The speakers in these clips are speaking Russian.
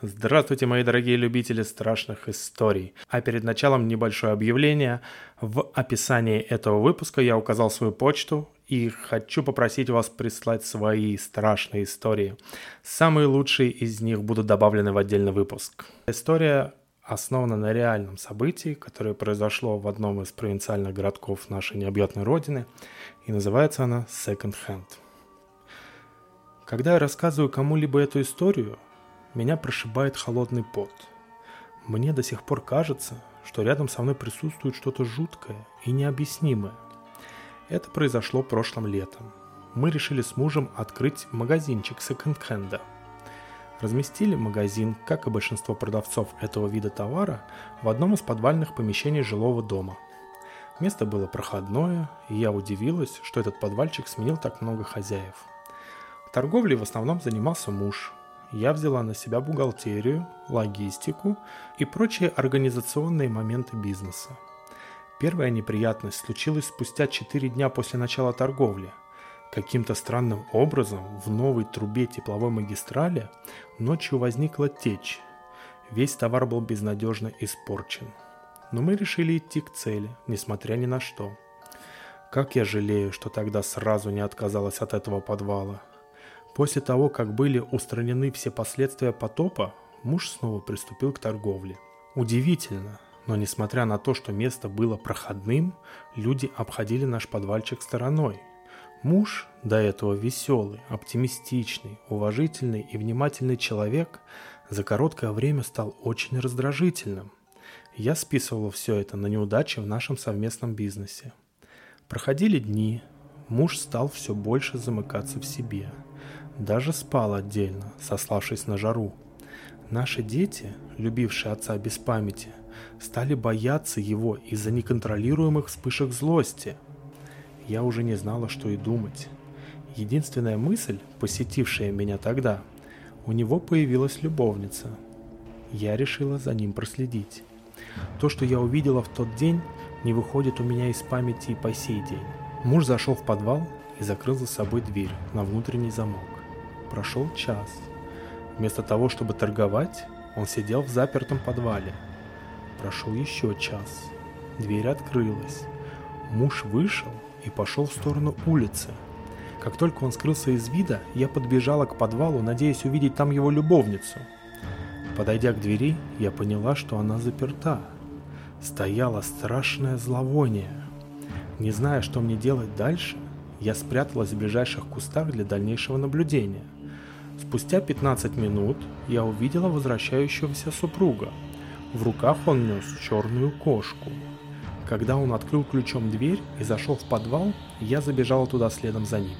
Здравствуйте, мои дорогие любители страшных историй. А перед началом небольшое объявление. В описании этого выпуска я указал свою почту и хочу попросить вас прислать свои страшные истории. Самые лучшие из них будут добавлены в отдельный выпуск. История основана на реальном событии, которое произошло в одном из провинциальных городков нашей необъятной родины, и называется она Second Hand. Когда я рассказываю кому-либо эту историю, меня прошибает холодный пот. Мне до сих пор кажется, что рядом со мной присутствует что-то жуткое и необъяснимое. Это произошло прошлым летом. Мы решили с мужем открыть магазинчик секонд-хенда. Разместили магазин, как и большинство продавцов этого вида товара, в одном из подвальных помещений жилого дома. Место было проходное, и я удивилась, что этот подвальчик сменил так много хозяев. Торговлей в основном занимался муж, я взяла на себя бухгалтерию, логистику и прочие организационные моменты бизнеса. Первая неприятность случилась спустя 4 дня после начала торговли. Каким-то странным образом в новой трубе тепловой магистрали ночью возникла течь. Весь товар был безнадежно испорчен. Но мы решили идти к цели, несмотря ни на что. Как я жалею, что тогда сразу не отказалась от этого подвала. После того, как были устранены все последствия потопа, муж снова приступил к торговле. Удивительно, но несмотря на то, что место было проходным, люди обходили наш подвальчик стороной. Муж, до этого веселый, оптимистичный, уважительный и внимательный человек, за короткое время стал очень раздражительным. Я списывал все это на неудачи в нашем совместном бизнесе. Проходили дни, муж стал все больше замыкаться в себе – даже спал отдельно, сославшись на жару. Наши дети, любившие отца без памяти, стали бояться его из-за неконтролируемых вспышек злости. Я уже не знала, что и думать. Единственная мысль, посетившая меня тогда, у него появилась любовница. Я решила за ним проследить. То, что я увидела в тот день, не выходит у меня из памяти и по сей день. Муж зашел в подвал и закрыл за собой дверь на внутренний замок. Прошел час. Вместо того, чтобы торговать, он сидел в запертом подвале. Прошел еще час. Дверь открылась. Муж вышел и пошел в сторону улицы. Как только он скрылся из вида, я подбежала к подвалу, надеясь увидеть там его любовницу. Подойдя к двери, я поняла, что она заперта. Стояло страшное зловоние. Не зная, что мне делать дальше, я спряталась в ближайших кустах для дальнейшего наблюдения – Спустя 15 минут я увидела возвращающегося супруга. В руках он нес черную кошку. Когда он открыл ключом дверь и зашел в подвал, я забежала туда следом за ним.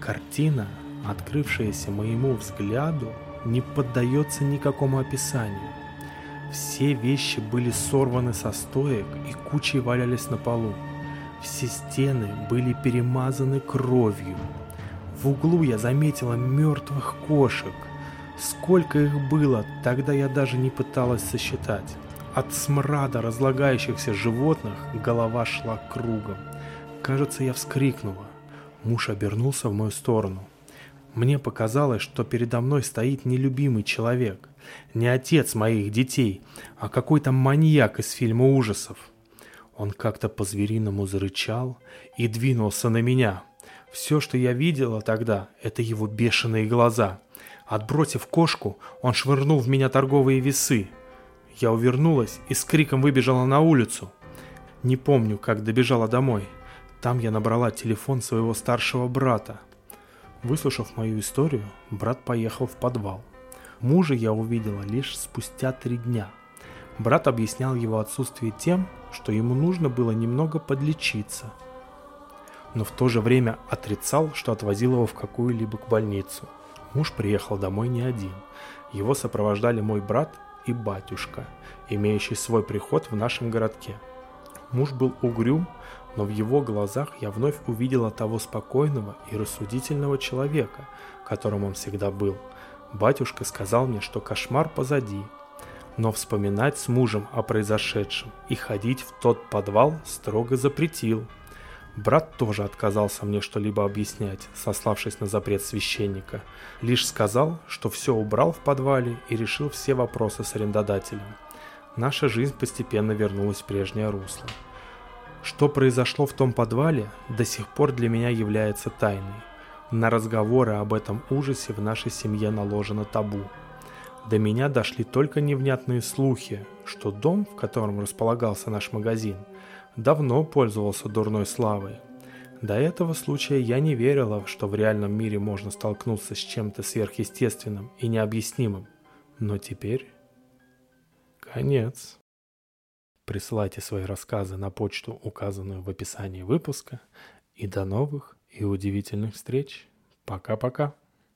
Картина, открывшаяся моему взгляду, не поддается никакому описанию. Все вещи были сорваны со стоек и кучей валялись на полу. Все стены были перемазаны кровью, в углу я заметила мертвых кошек. Сколько их было, тогда я даже не пыталась сосчитать. От смрада разлагающихся животных голова шла кругом. Кажется, я вскрикнула. Муж обернулся в мою сторону. Мне показалось, что передо мной стоит нелюбимый человек. Не отец моих детей, а какой-то маньяк из фильма ужасов. Он как-то по-звериному зарычал и двинулся на меня – все, что я видела тогда, это его бешеные глаза. Отбросив кошку, он швырнул в меня торговые весы. Я увернулась и с криком выбежала на улицу. Не помню, как добежала домой. Там я набрала телефон своего старшего брата. Выслушав мою историю, брат поехал в подвал. Мужа я увидела лишь спустя три дня. Брат объяснял его отсутствие тем, что ему нужно было немного подлечиться – но в то же время отрицал, что отвозил его в какую-либо больницу. Муж приехал домой не один. Его сопровождали мой брат и батюшка, имеющий свой приход в нашем городке. Муж был угрюм, но в его глазах я вновь увидела того спокойного и рассудительного человека, которым он всегда был. Батюшка сказал мне, что кошмар позади, но вспоминать с мужем о произошедшем и ходить в тот подвал строго запретил – Брат тоже отказался мне что-либо объяснять, сославшись на запрет священника. Лишь сказал, что все убрал в подвале и решил все вопросы с арендодателем. Наша жизнь постепенно вернулась в прежнее русло. Что произошло в том подвале, до сих пор для меня является тайной. На разговоры об этом ужасе в нашей семье наложено табу. До меня дошли только невнятные слухи, что дом, в котором располагался наш магазин – давно пользовался дурной славой. До этого случая я не верила, что в реальном мире можно столкнуться с чем-то сверхъестественным и необъяснимым. Но теперь... Конец. Присылайте свои рассказы на почту, указанную в описании выпуска. И до новых и удивительных встреч. Пока-пока.